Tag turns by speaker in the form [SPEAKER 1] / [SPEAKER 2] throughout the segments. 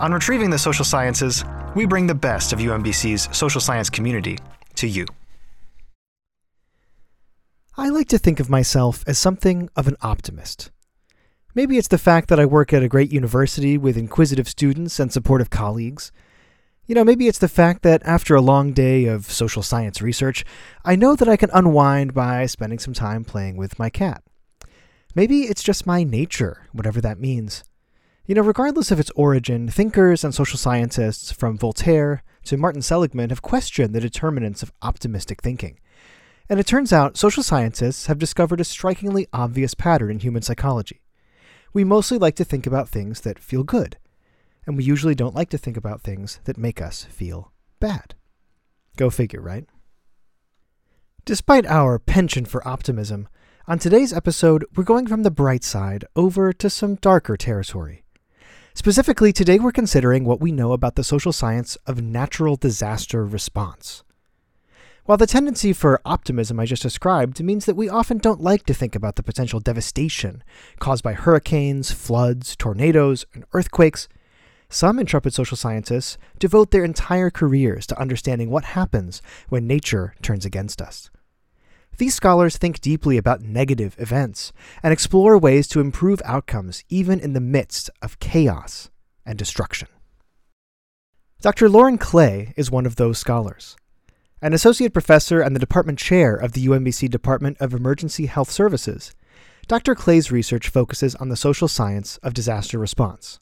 [SPEAKER 1] on Retrieving the Social Sciences, we bring the best of UMBC's social science community to you.
[SPEAKER 2] I like to think of myself as something of an optimist. Maybe it's the fact that I work at a great university with inquisitive students and supportive colleagues. You know, maybe it's the fact that after a long day of social science research, I know that I can unwind by spending some time playing with my cat. Maybe it's just my nature, whatever that means. You know, regardless of its origin, thinkers and social scientists from Voltaire to Martin Seligman have questioned the determinants of optimistic thinking. And it turns out social scientists have discovered a strikingly obvious pattern in human psychology. We mostly like to think about things that feel good, and we usually don't like to think about things that make us feel bad. Go figure, right? Despite our penchant for optimism, on today's episode, we're going from the bright side over to some darker territory. Specifically, today we're considering what we know about the social science of natural disaster response. While the tendency for optimism I just described means that we often don't like to think about the potential devastation caused by hurricanes, floods, tornadoes, and earthquakes, some intrepid social scientists devote their entire careers to understanding what happens when nature turns against us. These scholars think deeply about negative events and explore ways to improve outcomes even in the midst of chaos and destruction. Dr. Lauren Clay is one of those scholars. An associate professor and the department chair of the UMBC Department of Emergency Health Services, Dr. Clay's research focuses on the social science of disaster response.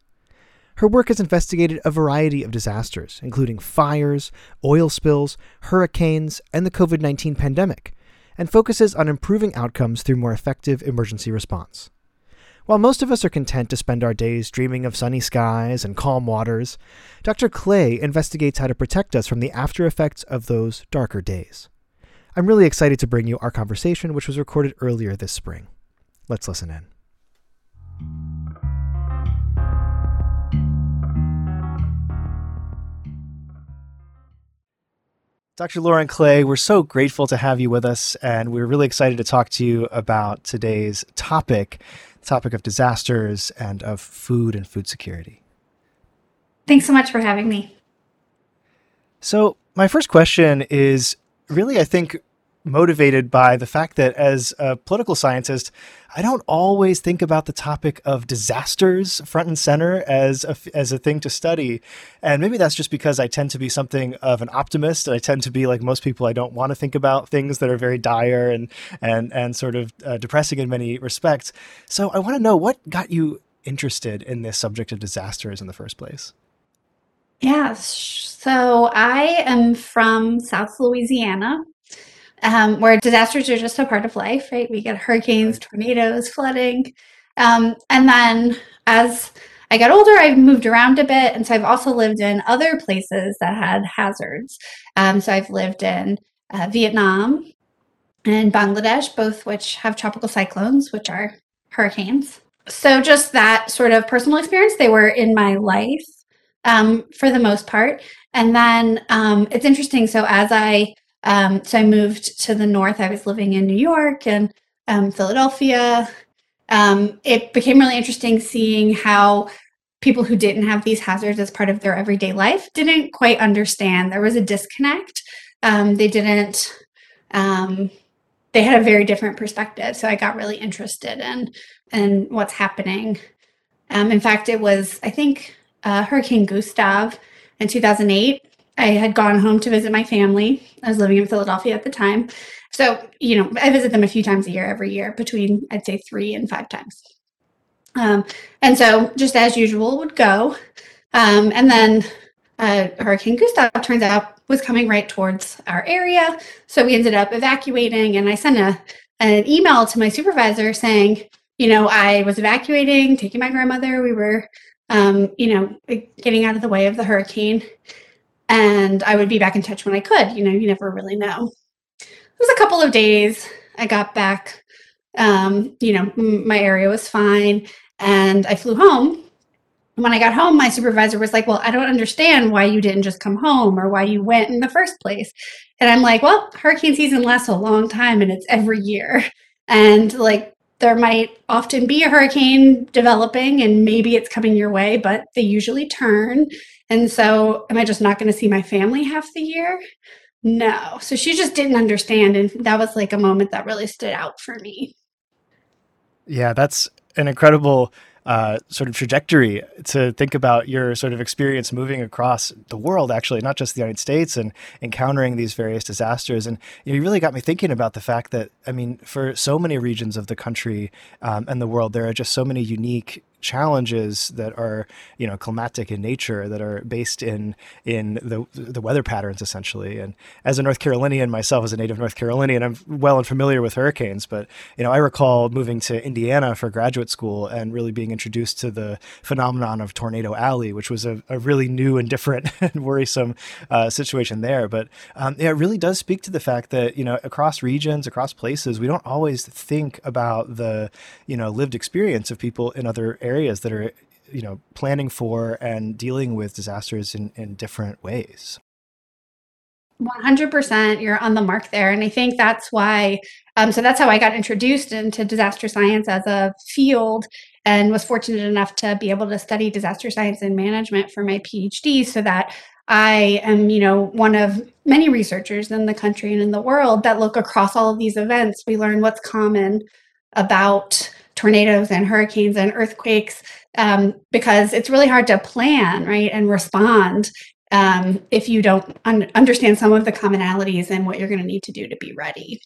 [SPEAKER 2] Her work has investigated a variety of disasters, including fires, oil spills, hurricanes, and the COVID 19 pandemic, and focuses on improving outcomes through more effective emergency response. While most of us are content to spend our days dreaming of sunny skies and calm waters, Dr. Clay investigates how to protect us from the after effects of those darker days. I'm really excited to bring you our conversation, which was recorded earlier this spring. Let's listen in. Dr. Lauren Clay, we're so grateful to have you with us, and we're really excited to talk to you about today's topic, topic of disasters and of food and food security.
[SPEAKER 3] Thanks so much for having me.
[SPEAKER 2] So, my first question is really, I think, motivated by the fact that as a political scientist, I don't always think about the topic of disasters front and center as a, as a thing to study. And maybe that's just because I tend to be something of an optimist. And I tend to be like most people, I don't want to think about things that are very dire and, and, and sort of uh, depressing in many respects. So I want to know what got you interested in this subject of disasters in the first place?
[SPEAKER 3] Yeah, so I am from South Louisiana, um, where disasters are just a part of life, right? We get hurricanes, tornadoes, flooding. Um, and then as I got older, I've moved around a bit. And so I've also lived in other places that had hazards. Um, so I've lived in uh, Vietnam and Bangladesh, both which have tropical cyclones, which are hurricanes. So just that sort of personal experience, they were in my life um, for the most part. And then um, it's interesting. So as I um, so I moved to the north. I was living in New York and um, Philadelphia. Um, it became really interesting seeing how people who didn't have these hazards as part of their everyday life didn't quite understand. There was a disconnect. Um, they didn't. Um, they had a very different perspective. So I got really interested in in what's happening. Um, in fact, it was I think uh, Hurricane Gustav in 2008 I had gone home to visit my family. I was living in Philadelphia at the time. So, you know, I visit them a few times a year every year, between I'd say three and five times. Um, and so, just as usual, would go. Um, and then uh, Hurricane Gustav turns out was coming right towards our area. So we ended up evacuating, and I sent a, an email to my supervisor saying, you know, I was evacuating, taking my grandmother. We were um, you know, getting out of the way of the hurricane. And I would be back in touch when I could. You know, you never really know. It was a couple of days. I got back. Um, you know, my area was fine. And I flew home. When I got home, my supervisor was like, Well, I don't understand why you didn't just come home or why you went in the first place. And I'm like, Well, hurricane season lasts a long time and it's every year. And like, there might often be a hurricane developing and maybe it's coming your way, but they usually turn. And so, am I just not going to see my family half the year? No. So she just didn't understand. And that was like a moment that really stood out for me.
[SPEAKER 1] Yeah, that's an incredible uh, sort of trajectory to think about your sort of experience moving across the world, actually, not just the United States, and encountering these various disasters. And you, really got me thinking about the fact that, I mean, for so many regions of the country um, and the world, there are just so many unique challenges that are you know climatic in nature that are based in in the the weather patterns essentially. And as a North Carolinian myself as a native North Carolinian I'm well and familiar with hurricanes. But you know I recall moving to Indiana for graduate school and really being introduced to the phenomenon of tornado alley which was a, a really new and different and worrisome uh, situation there. But um, yeah, it really does speak to the fact that you know across regions across places we don't always think about the you know lived experience of people in other areas areas that are you know planning for and dealing with disasters in, in different ways.
[SPEAKER 3] 100% you're on the mark there and i think that's why um, so that's how i got introduced into disaster science as a field and was fortunate enough to be able to study disaster science and management for my phd so that i am you know one of many researchers in the country and in the world that look across all of these events. We learn what's common about tornadoes and hurricanes and earthquakes um, because it's really hard to plan, right, and respond um, if you don't un- understand some of the commonalities and what you're going to need to do to be ready.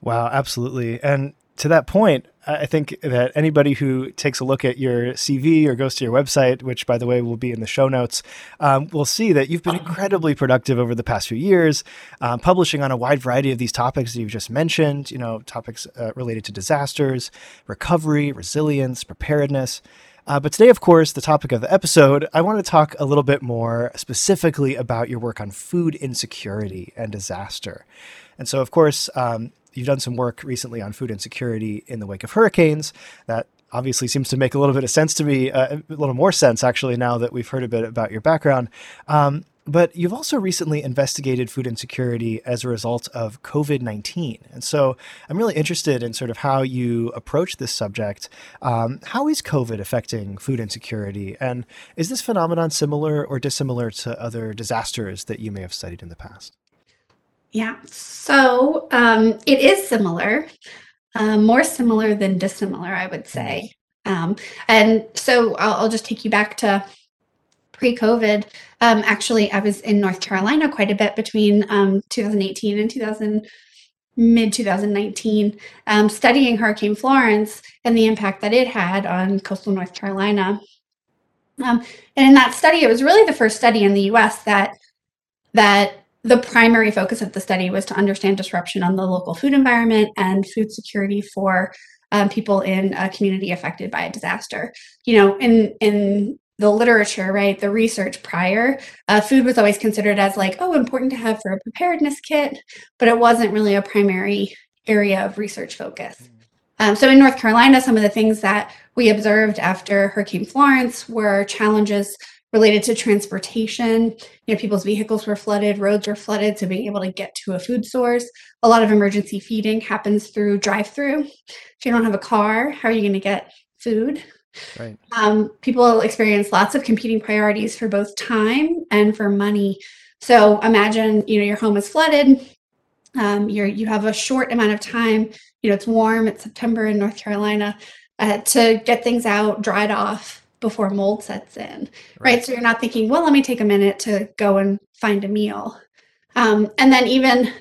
[SPEAKER 1] Wow, absolutely. And to that point, I think that anybody who takes a look at your CV or goes to your website, which by the way will be in the show notes, um, will see that you've been incredibly productive over the past few years, um, publishing on a wide variety of these topics that you've just mentioned. You know, topics uh, related to disasters, recovery, resilience, preparedness. Uh, but today, of course, the topic of the episode, I want to talk a little bit more specifically about your work on food insecurity and disaster. And so, of course, um, you've done some work recently on food insecurity in the wake of hurricanes. That obviously seems to make a little bit of sense to me, uh, a little more sense actually now that we've heard a bit about your background. Um, but you've also recently investigated food insecurity as a result of COVID 19. And so I'm really interested in sort of how you approach this subject. Um, how is COVID affecting food insecurity? And is this phenomenon similar or dissimilar to other disasters that you may have studied in the past?
[SPEAKER 3] Yeah, so um, it is similar, uh, more similar than dissimilar, I would say. Um, and so I'll, I'll, just take you back to pre-COVID. Um, actually, I was in North Carolina quite a bit between um, 2018 and 2000 mid 2019 um, studying hurricane florence and the impact that it had on coastal north carolina um, and in that study it was really the first study in the us that that the primary focus of the study was to understand disruption on the local food environment and food security for um, people in a community affected by a disaster. You know, in in the literature, right, the research prior, uh, food was always considered as like, oh, important to have for a preparedness kit, but it wasn't really a primary area of research focus. Mm. Um, so in North Carolina, some of the things that we observed after Hurricane Florence were challenges related to transportation. You know, people's vehicles were flooded, roads were flooded, so being able to get to a food source. A lot of emergency feeding happens through drive-through. If you don't have a car, how are you going to get food? Right. Um, people experience lots of competing priorities for both time and for money. So imagine, you know, your home is flooded. Um, you're you have a short amount of time. You know, it's warm. It's September in North Carolina. Uh, to get things out, dried off, before mold sets in, right? right? So you're not thinking, well, let me take a minute to go and find a meal. Um, and then even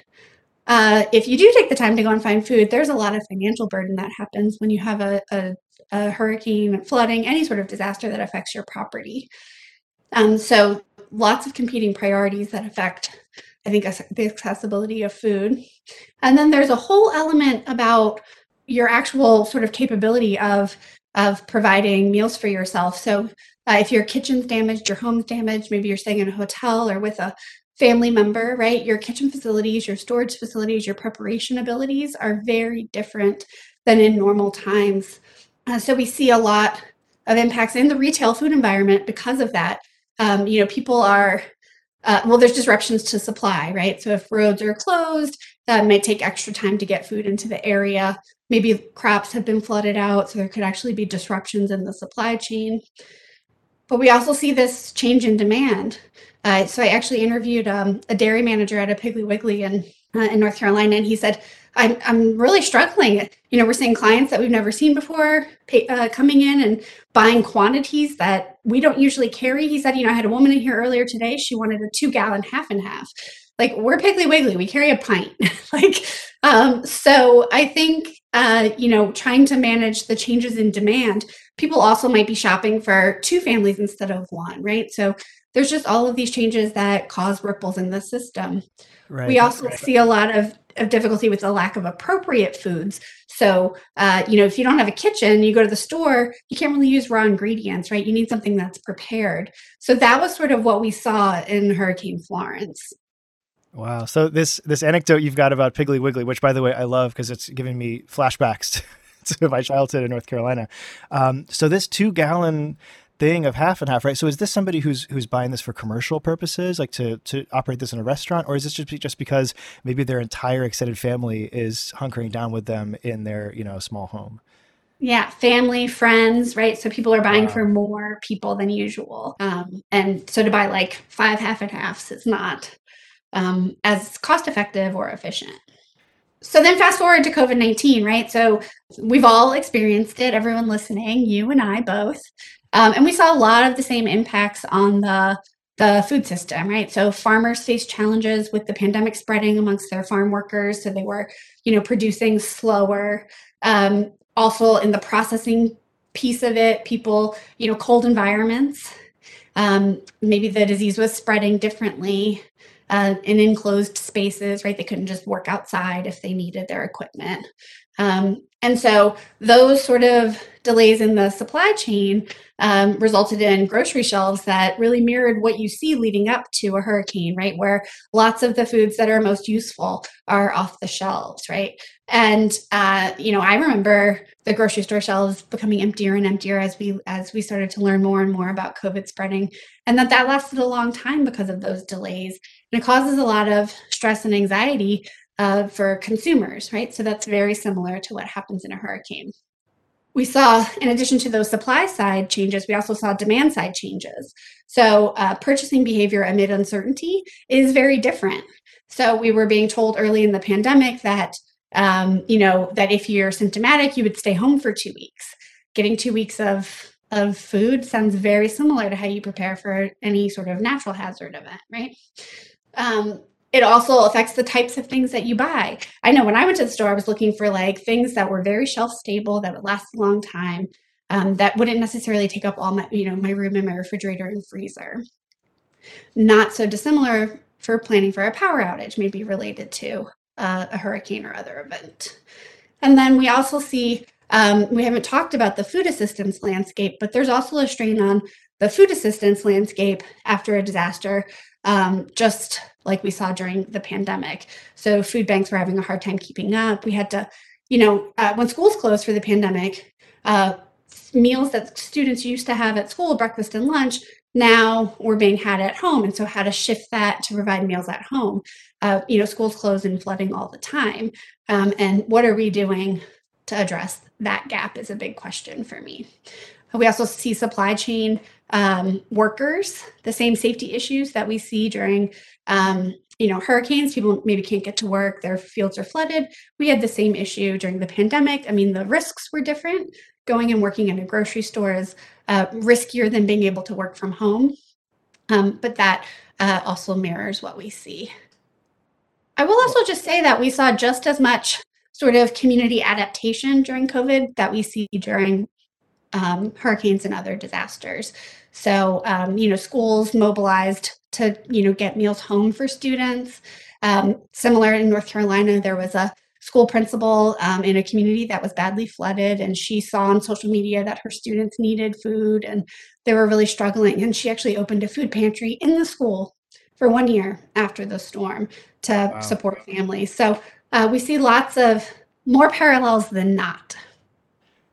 [SPEAKER 3] uh, if you do take the time to go and find food, there's a lot of financial burden that happens when you have a, a, a hurricane, flooding, any sort of disaster that affects your property. Um, so lots of competing priorities that affect, I think, the accessibility of food. And then there's a whole element about your actual sort of capability of of providing meals for yourself. So uh, if your kitchen's damaged, your home's damaged, maybe you're staying in a hotel or with a family member, right? Your kitchen facilities, your storage facilities, your preparation abilities are very different than in normal times. Uh, so we see a lot of impacts in the retail food environment because of that. Um, you know, people are uh, well, there's disruptions to supply, right? So if roads are closed, that might take extra time to get food into the area. Maybe crops have been flooded out, so there could actually be disruptions in the supply chain. But we also see this change in demand. Uh, so I actually interviewed um, a dairy manager at a Piggly Wiggly in uh, in North Carolina, and he said, "I'm I'm really struggling. You know, we're seeing clients that we've never seen before pay, uh, coming in and buying quantities that we don't usually carry." He said, "You know, I had a woman in here earlier today. She wanted a two gallon half and half. Like we're Piggly Wiggly, we carry a pint. like, um, so I think uh, you know, trying to manage the changes in demand. People also might be shopping for two families instead of one, right? So there's just all of these changes that cause ripples in the system. Right. We also right. see a lot of, of difficulty with the lack of appropriate foods. So, uh, you know, if you don't have a kitchen, you go to the store, you can't really use raw ingredients, right? You need something that's prepared. So that was sort of what we saw in Hurricane Florence.
[SPEAKER 1] Wow. So this this anecdote you've got about Piggly Wiggly, which by the way I love because it's giving me flashbacks to my childhood in North Carolina. Um, so this two gallon thing of half and half, right? So is this somebody who's who's buying this for commercial purposes, like to to operate this in a restaurant, or is this just just because maybe their entire extended family is hunkering down with them in their you know small home?
[SPEAKER 3] Yeah, family, friends, right? So people are buying wow. for more people than usual, um, and so to buy like five half and halves is not um, as cost effective or efficient. So then fast forward to COVID 19, right? So we've all experienced it, everyone listening, you and I both. Um, and we saw a lot of the same impacts on the the food system, right? So farmers faced challenges with the pandemic spreading amongst their farm workers, so they were, you know, producing slower. Um, also, in the processing piece of it, people, you know, cold environments. Um, maybe the disease was spreading differently uh, in enclosed spaces, right? They couldn't just work outside if they needed their equipment. Um, and so those sort of delays in the supply chain um, resulted in grocery shelves that really mirrored what you see leading up to a hurricane, right? Where lots of the foods that are most useful are off the shelves, right? And uh, you know, I remember the grocery store shelves becoming emptier and emptier as we as we started to learn more and more about COVID spreading, and that that lasted a long time because of those delays, and it causes a lot of stress and anxiety uh, for consumers, right? So that's very similar to what happens in a hurricane. We saw, in addition to those supply side changes, we also saw demand side changes. So, uh, purchasing behavior amid uncertainty is very different. So, we were being told early in the pandemic that, um, you know, that if you're symptomatic, you would stay home for two weeks. Getting two weeks of of food sounds very similar to how you prepare for any sort of natural hazard event, right? Um, it also affects the types of things that you buy. I know when I went to the store, I was looking for like things that were very shelf stable, that would last a long time, um, that wouldn't necessarily take up all my, you know, my room and my refrigerator and freezer. Not so dissimilar for planning for a power outage, maybe related to uh, a hurricane or other event. And then we also see, um, we haven't talked about the food assistance landscape, but there's also a strain on the food assistance landscape after a disaster um, just like we saw during the pandemic. So food banks were having a hard time keeping up. We had to, you know, uh, when schools closed for the pandemic, uh, meals that students used to have at school, breakfast and lunch, now were being had at home. And so how to shift that to provide meals at home. Uh, you know, schools closed and flooding all the time. Um, and what are we doing to address that gap is a big question for me. We also see supply chain um, workers, the same safety issues that we see during, um, you know, hurricanes. People maybe can't get to work; their fields are flooded. We had the same issue during the pandemic. I mean, the risks were different. Going and working in a grocery store is uh, riskier than being able to work from home, um, but that uh, also mirrors what we see. I will also just say that we saw just as much sort of community adaptation during COVID that we see during um, hurricanes and other disasters. So, um, you know, schools mobilized to, you know, get meals home for students. Um, similar in North Carolina, there was a school principal um, in a community that was badly flooded, and she saw on social media that her students needed food and they were really struggling. And she actually opened a food pantry in the school for one year after the storm to wow. support families. So uh, we see lots of more parallels than not.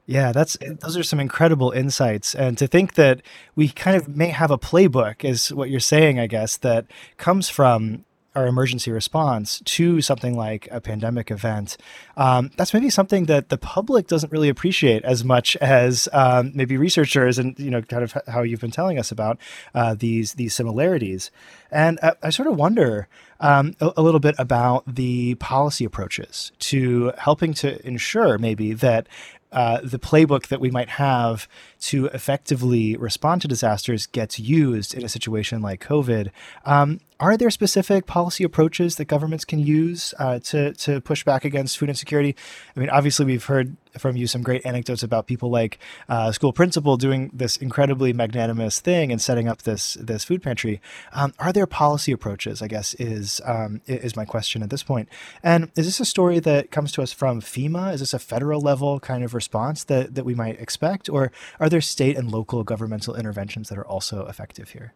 [SPEAKER 1] Yeah, that's those are some incredible insights, and to think that we kind of may have a playbook, is what you're saying, I guess, that comes from our emergency response to something like a pandemic event. Um, that's maybe something that the public doesn't really appreciate as much as um, maybe researchers, and you know, kind of how you've been telling us about uh, these these similarities. And I, I sort of wonder um, a, a, little bit about the policy approaches to helping to ensure maybe that uh, the playbook that we might have to effectively respond to disasters gets used in a situation like COVID. Um, are there specific policy approaches that governments can use uh, to to push back against food insecurity? I mean, obviously, we've heard from you some great anecdotes about people like uh, school principal doing this incredibly magnanimous thing and setting up this this food pantry. Um, are there policy approaches? I guess is um, is my question at this point. And is this a story that comes to us from FEMA? Is this a federal level kind of response that that we might expect, or are there state and local governmental interventions that are also effective here?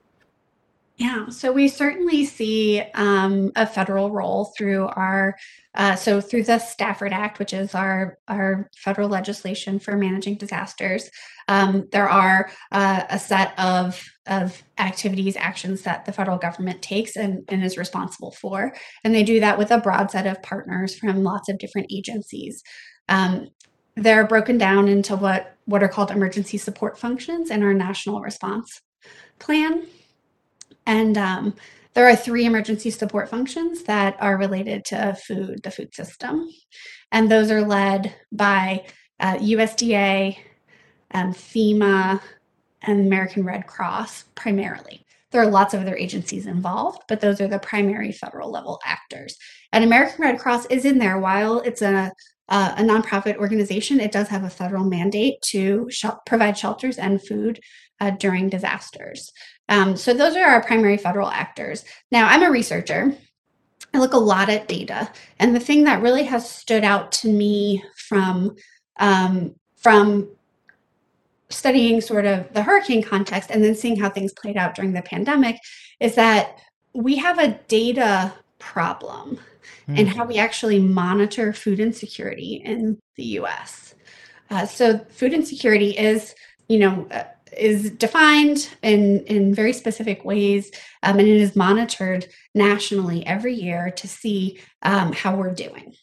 [SPEAKER 3] Yeah, so we certainly see um, a federal role through our uh, so through the Stafford Act, which is our our federal legislation for managing disasters. Um, there are uh, a set of of activities, actions that the federal government takes and, and is responsible for, and they do that with a broad set of partners from lots of different agencies. Um, they're broken down into what what are called emergency support functions in our national response plan. And um, there are three emergency support functions that are related to food, the food system. And those are led by uh, USDA, um, FEMA, and American Red Cross primarily. There are lots of other agencies involved, but those are the primary federal level actors. And American Red Cross is in there while it's a uh, a nonprofit organization, it does have a federal mandate to sh- provide shelters and food uh, during disasters. Um, so those are our primary federal actors. Now, I'm a researcher. I look a lot at data, and the thing that really has stood out to me from um, from studying sort of the hurricane context and then seeing how things played out during the pandemic is that we have a data problem mm. and how we actually monitor food insecurity in the US. Uh, so, food insecurity is, you know, uh, is defined in, in very specific ways, um, and it is monitored nationally every year to see um, how we're doing.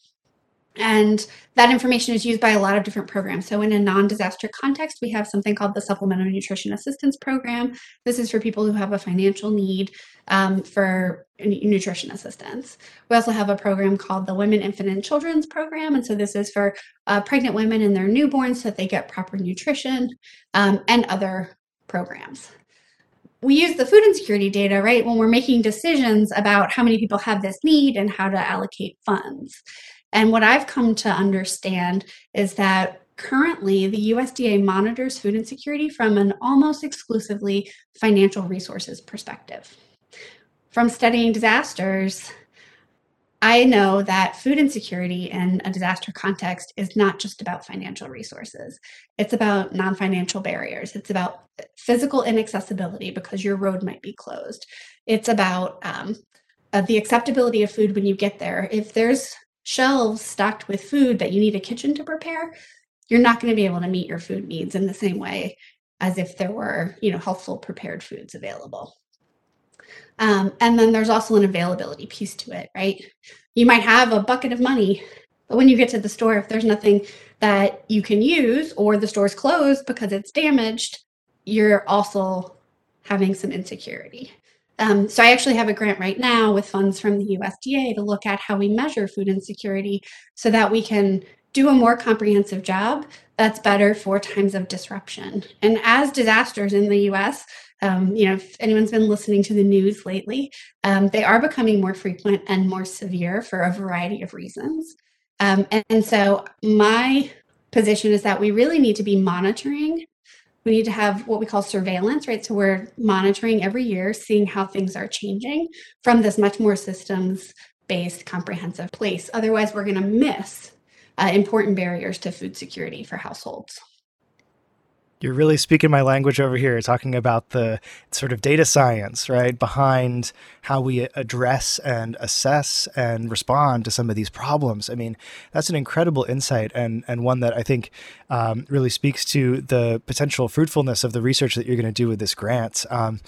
[SPEAKER 3] And that information is used by a lot of different programs. So, in a non disaster context, we have something called the Supplemental Nutrition Assistance Program. This is for people who have a financial need um, for nutrition assistance. We also have a program called the Women, Infant, and Children's Program. And so, this is for uh, pregnant women and their newborns so that they get proper nutrition um, and other programs we use the food insecurity data, right, when we're making decisions about how many people have this need and how to allocate funds. And what I've come to understand is that currently the USDA monitors food insecurity from an almost exclusively financial resources perspective. From studying disasters, I know that food insecurity in a disaster context is not just about financial resources. It's about non financial barriers. It's about physical inaccessibility because your road might be closed. It's about um, uh, the acceptability of food when you get there. If there's shelves stocked with food that you need a kitchen to prepare, you're not going to be able to meet your food needs in the same way as if there were, you know, healthful prepared foods available. Um, and then there's also an availability piece to it, right? You might have a bucket of money, but when you get to the store, if there's nothing that you can use or the store's closed because it's damaged, you're also having some insecurity. Um, so I actually have a grant right now with funds from the USDA to look at how we measure food insecurity so that we can do a more comprehensive job that's better for times of disruption. And as disasters in the US, um, you know, if anyone's been listening to the news lately, um, they are becoming more frequent and more severe for a variety of reasons. Um, and, and so my position is that we really need to be monitoring we need to have what we call surveillance, right? So we're monitoring every year, seeing how things are changing from this much more systems based, comprehensive place. Otherwise, we're going to miss uh, important barriers to food security for households.
[SPEAKER 1] You're really speaking my language over here, talking about the sort of data science, right, behind how we address and assess and respond to some of these problems. I mean, that's an incredible insight and, and one that I think um, really speaks to the potential fruitfulness of the research that you're going to do with this grant. Because, um,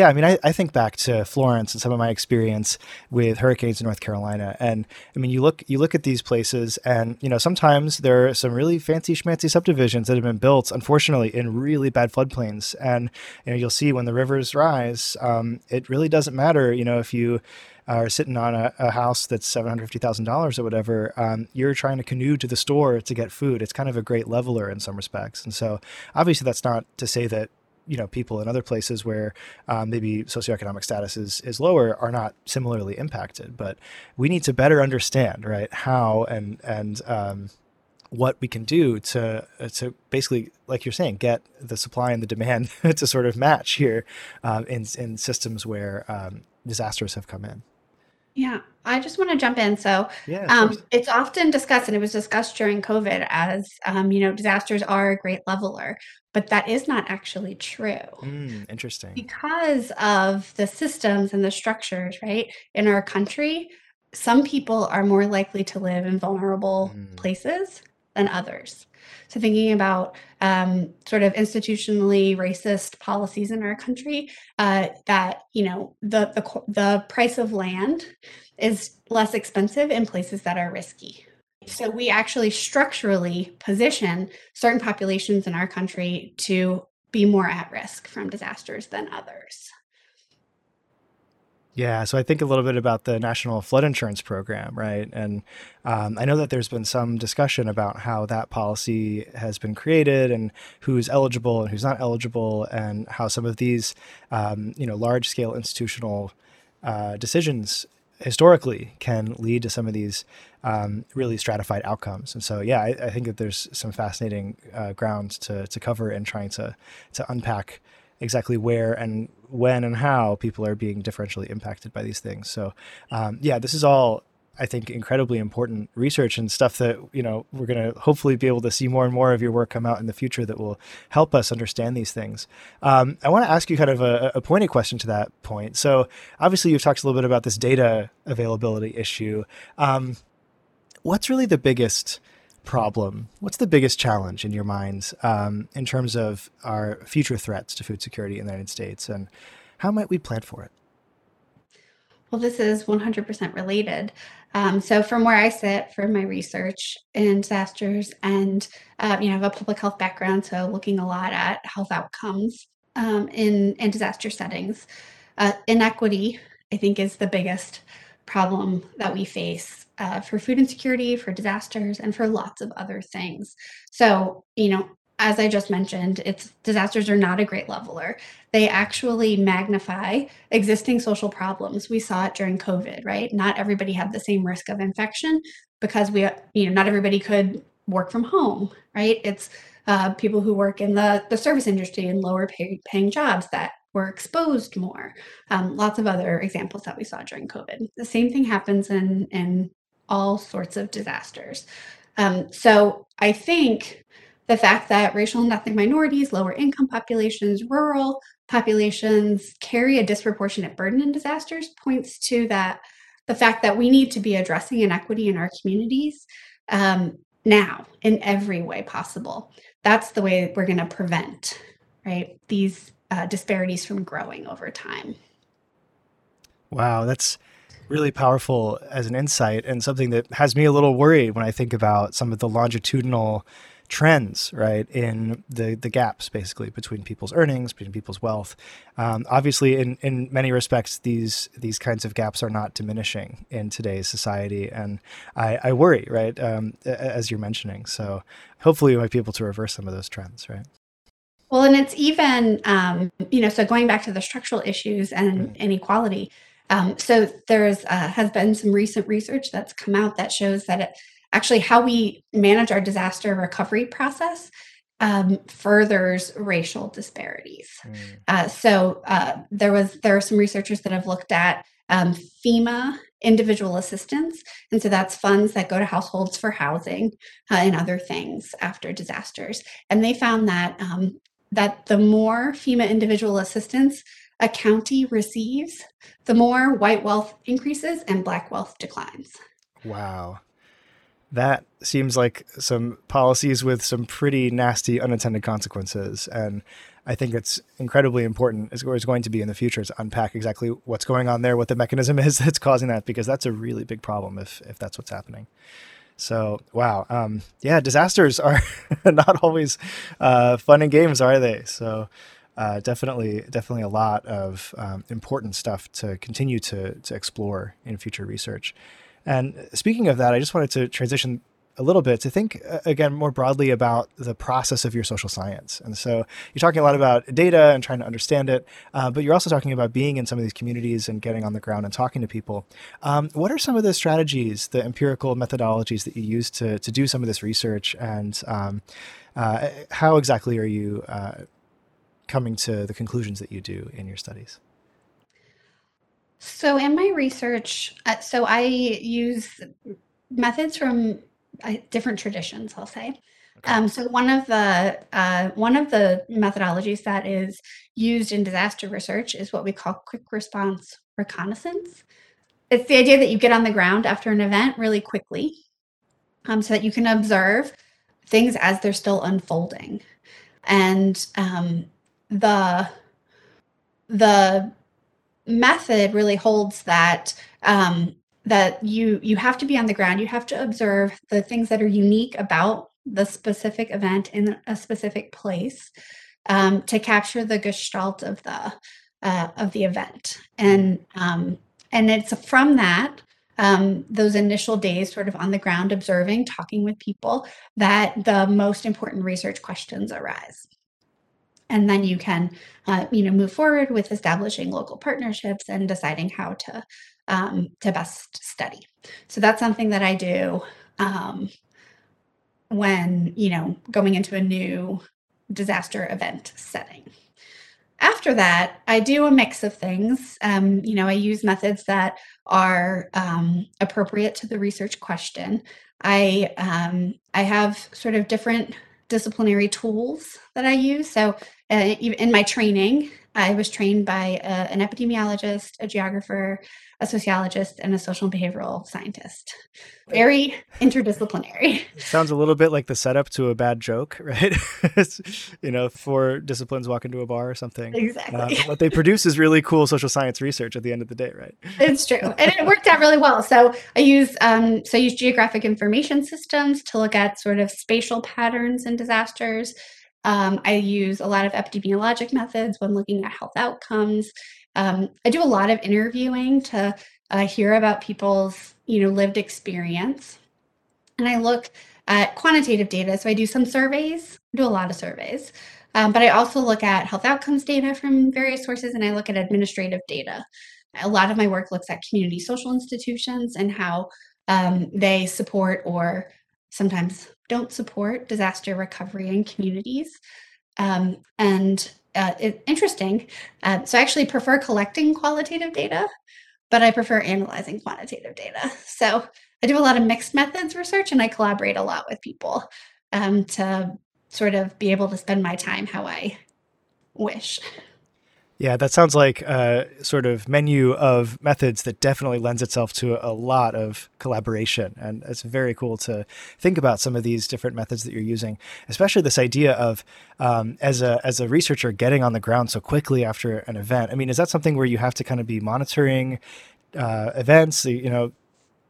[SPEAKER 1] yeah, I mean, I, I think back to Florence and some of my experience with hurricanes in North Carolina. And I mean, you look, you look at these places and, you know, sometimes there are some really fancy schmancy subdivisions that have been built, unfortunately, in really bad floodplains. And you know, you'll see when the rivers rise, um, it really doesn't matter. You know, if you are sitting on a, a house that's seven hundred fifty thousand dollars or whatever, um, you're trying to canoe to the store to get food. It's kind of a great leveler in some respects. And so, obviously, that's not to say that you know people in other places where um, maybe socioeconomic status is, is lower are not similarly impacted but we need to better understand right how and and um, what we can do to uh, to basically, like you're saying, get the supply and the demand to sort of match here um, in in systems where um, disasters have come in.
[SPEAKER 3] Yeah, I just want to jump in. So, yeah, um, it's often discussed, and it was discussed during COVID as, um, you know, disasters are a great leveler, but that is not actually true.
[SPEAKER 1] Mm, interesting.
[SPEAKER 3] Because of the systems and the structures, right, in our country, some people are more likely to live in vulnerable mm. places than others. So, thinking about um, sort of institutionally racist policies in our country, uh, that you know the, the the price of land is less expensive in places that are risky. So we actually structurally position certain populations in our country to be more at risk from disasters than others.
[SPEAKER 1] Yeah, so I think a little bit about the National Flood Insurance Program, right? And um, I know that there's been some discussion about how that policy has been created and who's eligible and who's not eligible, and how some of these, um, you know, large-scale institutional uh, decisions historically can lead to some of these um, really stratified outcomes. And so, yeah, I, I think that there's some fascinating uh, ground to to cover in trying to to unpack exactly where and when and how people are being differentially impacted by these things. So, um, yeah, this is all I think incredibly important research and stuff that you know we're going to hopefully be able to see more and more of your work come out in the future that will help us understand these things. Um, I want to ask you kind of a, a pointed question to that point. So obviously you've talked a little bit about this data availability issue. Um, what's really the biggest problem? What's the biggest challenge in your minds um, in terms of our future threats to food security in the United States, and how might we plan for it?
[SPEAKER 3] Well, this is 100% related. Um, so, from where I sit for my research in disasters, and uh, you know, I have a public health background, so looking a lot at health outcomes um, in in disaster settings. Uh, inequity, I think, is the biggest problem that we face uh, for food insecurity, for disasters, and for lots of other things. So, you know, as I just mentioned, it's disasters are not a great leveler. They actually magnify existing social problems. We saw it during COVID, right? Not everybody had the same risk of infection because we, you know, not everybody could work from home, right? It's uh, people who work in the, the service industry and lower pay, paying jobs that were exposed more. Um, lots of other examples that we saw during COVID. The same thing happens in in all sorts of disasters. Um, so I think the fact that racial and ethnic minorities, lower income populations, rural populations carry a disproportionate burden in disasters points to that the fact that we need to be addressing inequity in our communities um, now in every way possible. That's the way we're going to prevent right these uh, disparities from growing over time.
[SPEAKER 1] Wow, that's really powerful as an insight and something that has me a little worried when I think about some of the longitudinal trends, right, in the the gaps basically between people's earnings, between people's wealth. Um, obviously, in in many respects, these these kinds of gaps are not diminishing in today's society, and I, I worry, right, um, as you're mentioning. So hopefully, we might be able to reverse some of those trends, right.
[SPEAKER 3] Well, and it's even, um, you know, so going back to the structural issues and inequality. Um, so there's uh, has been some recent research that's come out that shows that it, actually how we manage our disaster recovery process um, furthers racial disparities. Mm. Uh, so uh, there was there are some researchers that have looked at um, FEMA individual assistance. And so that's funds that go to households for housing uh, and other things after disasters. And they found that um, that the more FEMA individual assistance a county receives, the more white wealth increases and black wealth declines.
[SPEAKER 1] Wow. That seems like some policies with some pretty nasty unintended consequences. And I think it's incredibly important, as it's going to be in the future, to unpack exactly what's going on there, what the mechanism is that's causing that, because that's a really big problem if, if that's what's happening. So, wow. Um, yeah, disasters are not always uh, fun and games, are they? So, uh, definitely, definitely a lot of um, important stuff to continue to, to explore in future research. And speaking of that, I just wanted to transition a little bit to think uh, again more broadly about the process of your social science. And so you're talking a lot about data and trying to understand it, uh, but you're also talking about being in some of these communities and getting on the ground and talking to people. Um, what are some of the strategies, the empirical methodologies that you use to to do some of this research, and um, uh, how exactly are you uh, coming to the conclusions that you do in your studies?
[SPEAKER 3] So in my research, uh, so I use methods from uh, different traditions, I'll say. Okay. Um, so one of the uh, one of the methodologies that is used in disaster research is what we call quick response reconnaissance. It's the idea that you get on the ground after an event really quickly, um, so that you can observe things as they're still unfolding, and um, the the method really holds that um, that you you have to be on the ground. You have to observe the things that are unique about the specific event in a specific place um, to capture the gestalt of the uh, of the event. And um, and it's from that um, those initial days sort of on the ground observing talking with people that the most important research questions arise. And then you can uh, you know move forward with establishing local partnerships and deciding how to um, to best study. So that's something that I do um, when, you know, going into a new disaster event setting. After that, I do a mix of things. Um, you know, I use methods that are um, appropriate to the research question. I um, I have sort of different disciplinary tools that I use. So, uh, in my training, I was trained by a, uh, an epidemiologist, a geographer, a sociologist, and a social and behavioral scientist. Very interdisciplinary.
[SPEAKER 1] Sounds a little bit like the setup to a bad joke, right? you know, four disciplines walk into a bar or something.
[SPEAKER 3] Exactly. Uh,
[SPEAKER 1] what they produce is really cool social science research at the end of the day, right?
[SPEAKER 3] It's true, and it worked out really well. So I use um, so I use geographic information systems to look at sort of spatial patterns in disasters um, I use a lot of epidemiologic methods when looking at health outcomes. Um, I do a lot of interviewing to uh, hear about people's you know lived experience, and I look at quantitative data. So I do some surveys, do a lot of surveys, um, but I also look at health outcomes data from various sources, and I look at administrative data. A lot of my work looks at community social institutions and how um, they support or sometimes don't support disaster recovery in communities. Um, and uh, it, interesting. Uh, so I actually prefer collecting qualitative data, but I prefer analyzing quantitative data. So I do a lot of mixed methods research and I collaborate a lot with people um, to sort of be able to spend my time how I wish.
[SPEAKER 1] Yeah, that sounds like a sort of menu of methods that definitely lends itself to a lot of collaboration. And it's very cool to think about some of these different methods that you're using, especially this idea of um, as a as a researcher getting on the ground so quickly after an event. I mean, is that something where you have to kind of be monitoring uh, events, you know,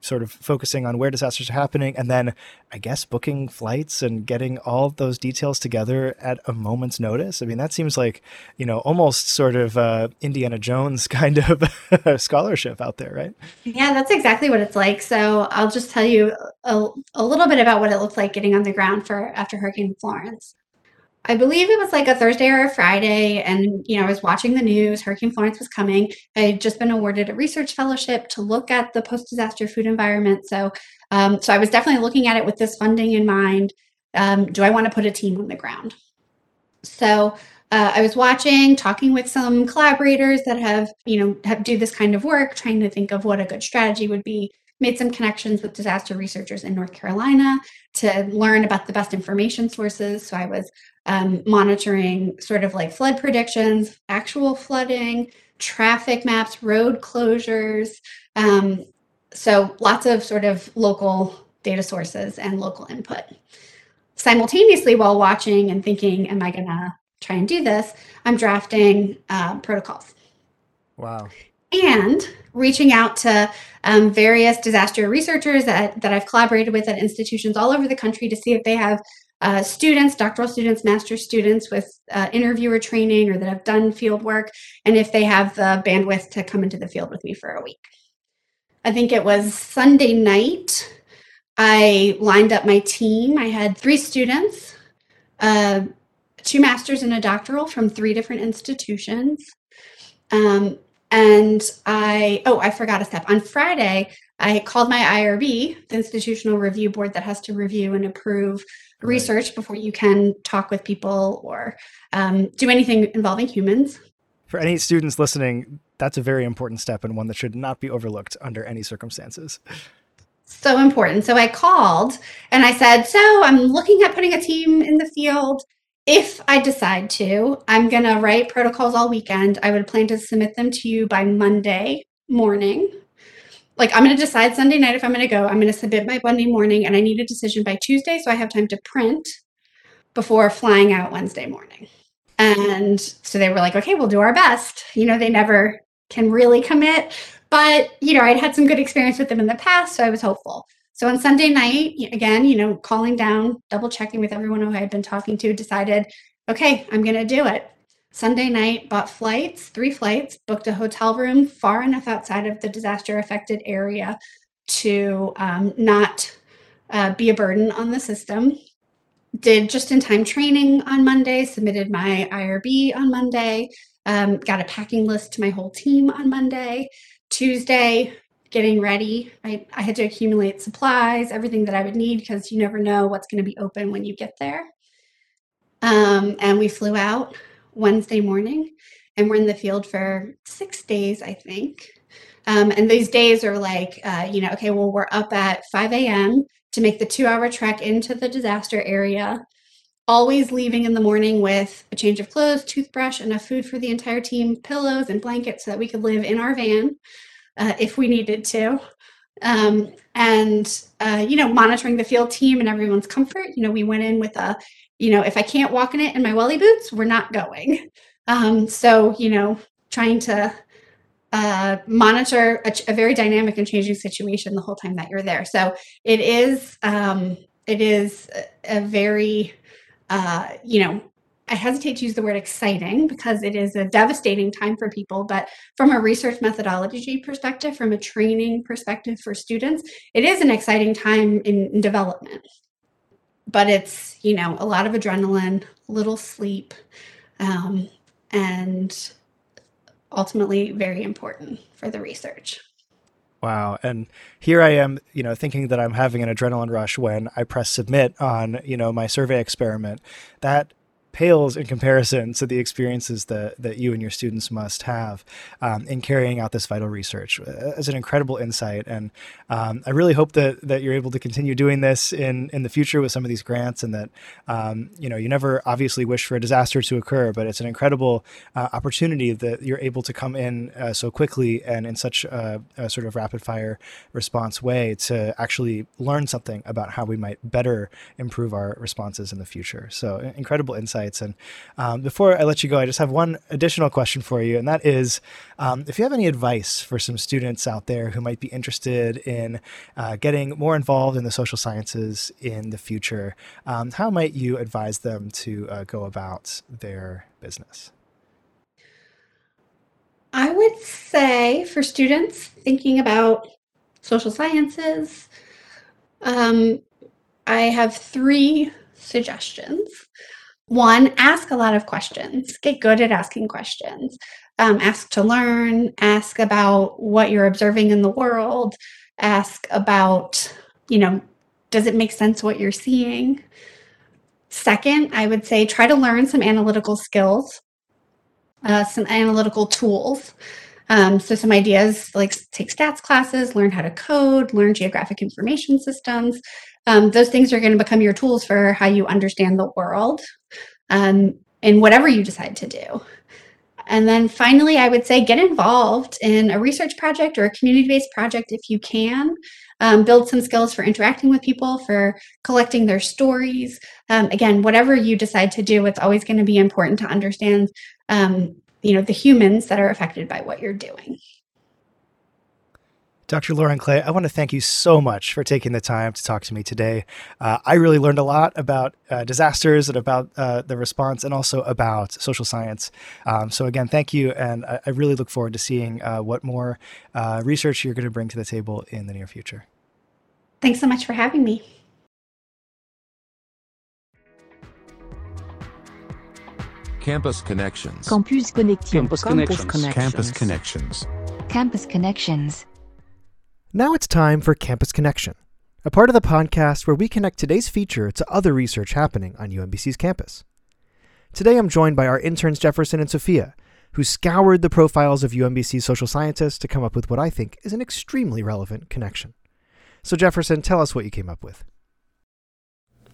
[SPEAKER 1] sort of focusing on where disasters are happening and then I guess booking flights and getting all those details together at a moment's notice. I mean, that seems like, you know, almost sort of uh, Indiana Jones kind of scholarship out there, right?
[SPEAKER 3] Yeah, that's exactly what it's like. So I'll just tell you a, a little bit about what it looked like getting on the ground for after Hurricane Florence. I believe it was like a Thursday or a Friday, and you know, I was watching the news. Hurricane Florence was coming. I had just been awarded a research fellowship to look at the post-disaster food environment. So, um, so I was definitely looking at it with this funding in mind. Um, do I want to put a team on the ground? So, uh, I was watching, talking with some collaborators that have, you know, have do this kind of work, trying to think of what a good strategy would be. Made some connections with disaster researchers in North Carolina to learn about the best information sources. So I was um, monitoring sort of like flood predictions, actual flooding, traffic maps, road closures. Um, so lots of sort of local data sources and local input. Simultaneously, while watching and thinking, am I going to try and do this, I'm drafting uh, protocols.
[SPEAKER 1] Wow.
[SPEAKER 3] And reaching out to um, various disaster researchers that, that I've collaborated with at institutions all over the country to see if they have uh, students, doctoral students, master's students with uh, interviewer training or that have done field work, and if they have the bandwidth to come into the field with me for a week. I think it was Sunday night. I lined up my team. I had three students, uh, two masters and a doctoral from three different institutions. Um, and I, oh, I forgot a step. On Friday, I called my IRB, the institutional review board that has to review and approve right. research before you can talk with people or um, do anything involving humans.
[SPEAKER 1] For any students listening, that's a very important step and one that should not be overlooked under any circumstances.
[SPEAKER 3] So important. So I called and I said, So I'm looking at putting a team in the field. If I decide to, I'm going to write protocols all weekend. I would plan to submit them to you by Monday morning like I'm going to decide Sunday night if I'm going to go. I'm going to submit my Monday morning and I need a decision by Tuesday so I have time to print before flying out Wednesday morning. And so they were like, okay, we'll do our best. You know, they never can really commit, but you know, I'd had some good experience with them in the past, so I was hopeful. So on Sunday night, again, you know, calling down, double checking with everyone who I had been talking to, decided, okay, I'm going to do it. Sunday night, bought flights, three flights, booked a hotel room far enough outside of the disaster affected area to um, not uh, be a burden on the system. Did just in time training on Monday, submitted my IRB on Monday, um, got a packing list to my whole team on Monday. Tuesday, getting ready. I, I had to accumulate supplies, everything that I would need because you never know what's going to be open when you get there. Um, and we flew out Wednesday morning, and we're in the field for six days, I think. Um, and these days are like, uh, you know, okay, well, we're up at 5 a.m. to make the two hour trek into the disaster area. Always leaving in the morning with a change of clothes, toothbrush, enough food for the entire team, pillows and blankets so that we could live in our van uh, if we needed to. Um, and, uh, you know, monitoring the field team and everyone's comfort. You know, we went in with a you know, if I can't walk in it in my welly boots, we're not going. Um, so, you know, trying to uh, monitor a, a, very dynamic and changing situation the whole time that you're there. So it is, um, it is a, a very, uh, you know, I hesitate to use the word exciting because it is a devastating time for people, but from a research methodology perspective, from a training perspective for students, it is an exciting time in, in development but it's you know a lot of adrenaline little sleep um, and ultimately very important for the research
[SPEAKER 1] Wow. And here I am, you know, thinking that I'm having an adrenaline rush when I press submit on, you know, my survey experiment. That pales in comparison to the experiences that, that you and your students must have um, in carrying out this vital research. It's an incredible insight. And um, I really hope that, that you're able to continue doing this in, in the future with some of these grants and that, um, you know, you never obviously wish for a disaster to occur, but it's an incredible uh, opportunity that you're able to come in uh, so quickly and in such a, a sort of rapid fire response way to actually learn something about how we might better improve our responses in the future. So incredible insight And um, before I let you go, I just have one additional question for you, and that is um, if you have any advice for some students out there who might be interested in uh, getting more involved in the social sciences in the future, um, how might you advise them to uh, go about their business?
[SPEAKER 3] I would say for students thinking about social sciences, um, I have three suggestions. One, ask a lot of questions. Get good at asking questions. Um, ask to learn. Ask about what you're observing in the world. Ask about, you know, does it make sense what you're seeing? Second, I would say try to learn some analytical skills, uh, some analytical tools. Um, so some ideas like take stats classes, learn how to code, learn geographic information systems. Um, those things are going to become your tools for how you understand the world um, and whatever you decide to do. And then finally, I would say get involved in a research project or a community based project if you can. Um, build some skills for interacting with people, for collecting their stories. Um, again, whatever you decide to do, it's always going to be important to understand um, you know the humans that are affected by what you're doing
[SPEAKER 1] Dr. Lauren Clay, I want to thank you so much for taking the time to talk to me today. Uh, I really learned a lot about uh, disasters and about uh, the response and also about social science. Um, so, again, thank you. And I, I really look forward to seeing uh, what more uh, research you're going to bring to the table in the near future.
[SPEAKER 3] Thanks so much for having me.
[SPEAKER 4] Campus Connections.
[SPEAKER 5] Campus Connection.
[SPEAKER 6] Campus Connections.
[SPEAKER 4] Campus Connections.
[SPEAKER 5] Campus Connections.
[SPEAKER 1] Now it's time for Campus Connection, a part of the podcast where we connect today's feature to other research happening on UMBC's campus. Today I'm joined by our interns Jefferson and Sophia, who scoured the profiles of UMBC's social scientists to come up with what I think is an extremely relevant connection. So, Jefferson, tell us what you came up with.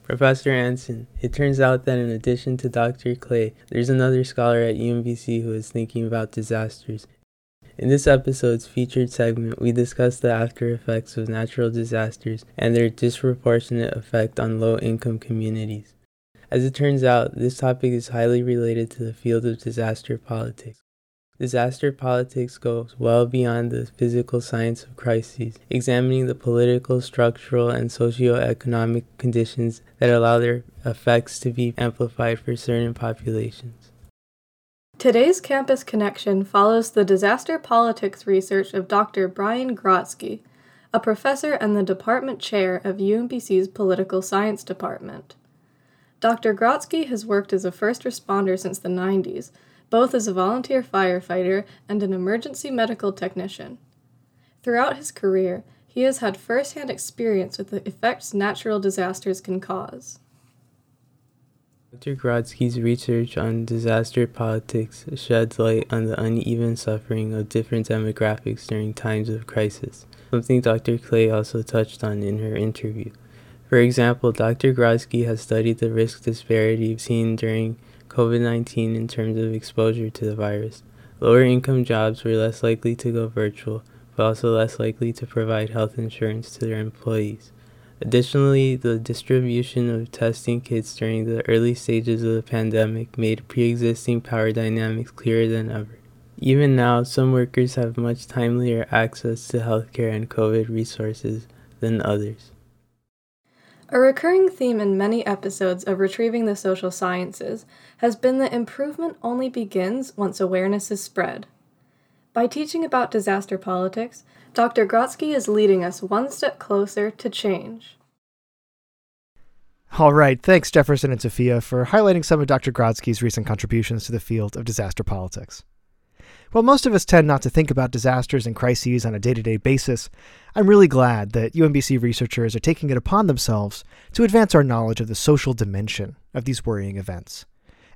[SPEAKER 7] Professor Anson, it turns out that in addition to Dr. Clay, there's another scholar at UMBC who is thinking about disasters. In this episode's featured segment, we discuss the after effects of natural disasters and their disproportionate effect on low income communities. As it turns out, this topic is highly related to the field of disaster politics. Disaster politics goes well beyond the physical science of crises, examining the political, structural, and socio-economic conditions that allow their effects to be amplified for certain populations.
[SPEAKER 8] Today's Campus Connection follows the disaster politics research of Dr. Brian Grodsky, a professor and the department chair of UMBC's Political Science Department. Dr. Grodsky has worked as a first responder since the 90s both as a volunteer firefighter and an emergency medical technician. Throughout his career, he has had first-hand experience with the effects natural disasters can cause.
[SPEAKER 7] Dr. Grodsky's research on disaster politics sheds light on the uneven suffering of different demographics during times of crisis, something Dr. Clay also touched on in her interview. For example, Dr. Grodsky has studied the risk disparity seen during COVID 19 in terms of exposure to the virus. Lower income jobs were less likely to go virtual, but also less likely to provide health insurance to their employees. Additionally, the distribution of testing kits during the early stages of the pandemic made pre existing power dynamics clearer than ever. Even now, some workers have much timelier access to healthcare and COVID resources than others.
[SPEAKER 8] A recurring theme in many episodes of Retrieving the Social Sciences has been that improvement only begins once awareness is spread. By teaching about disaster politics, Dr. Grodsky is leading us one step closer to change.
[SPEAKER 1] All right, thanks Jefferson and Sophia for highlighting some of Dr. Grodsky's recent contributions to the field of disaster politics. While most of us tend not to think about disasters and crises on a day to day basis, I'm really glad that UMBC researchers are taking it upon themselves to advance our knowledge of the social dimension of these worrying events.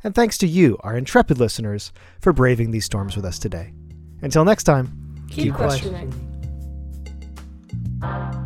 [SPEAKER 1] And thanks to you, our intrepid listeners, for braving these storms with us today. Until next time,
[SPEAKER 8] keep, keep questioning. questioning. Bye.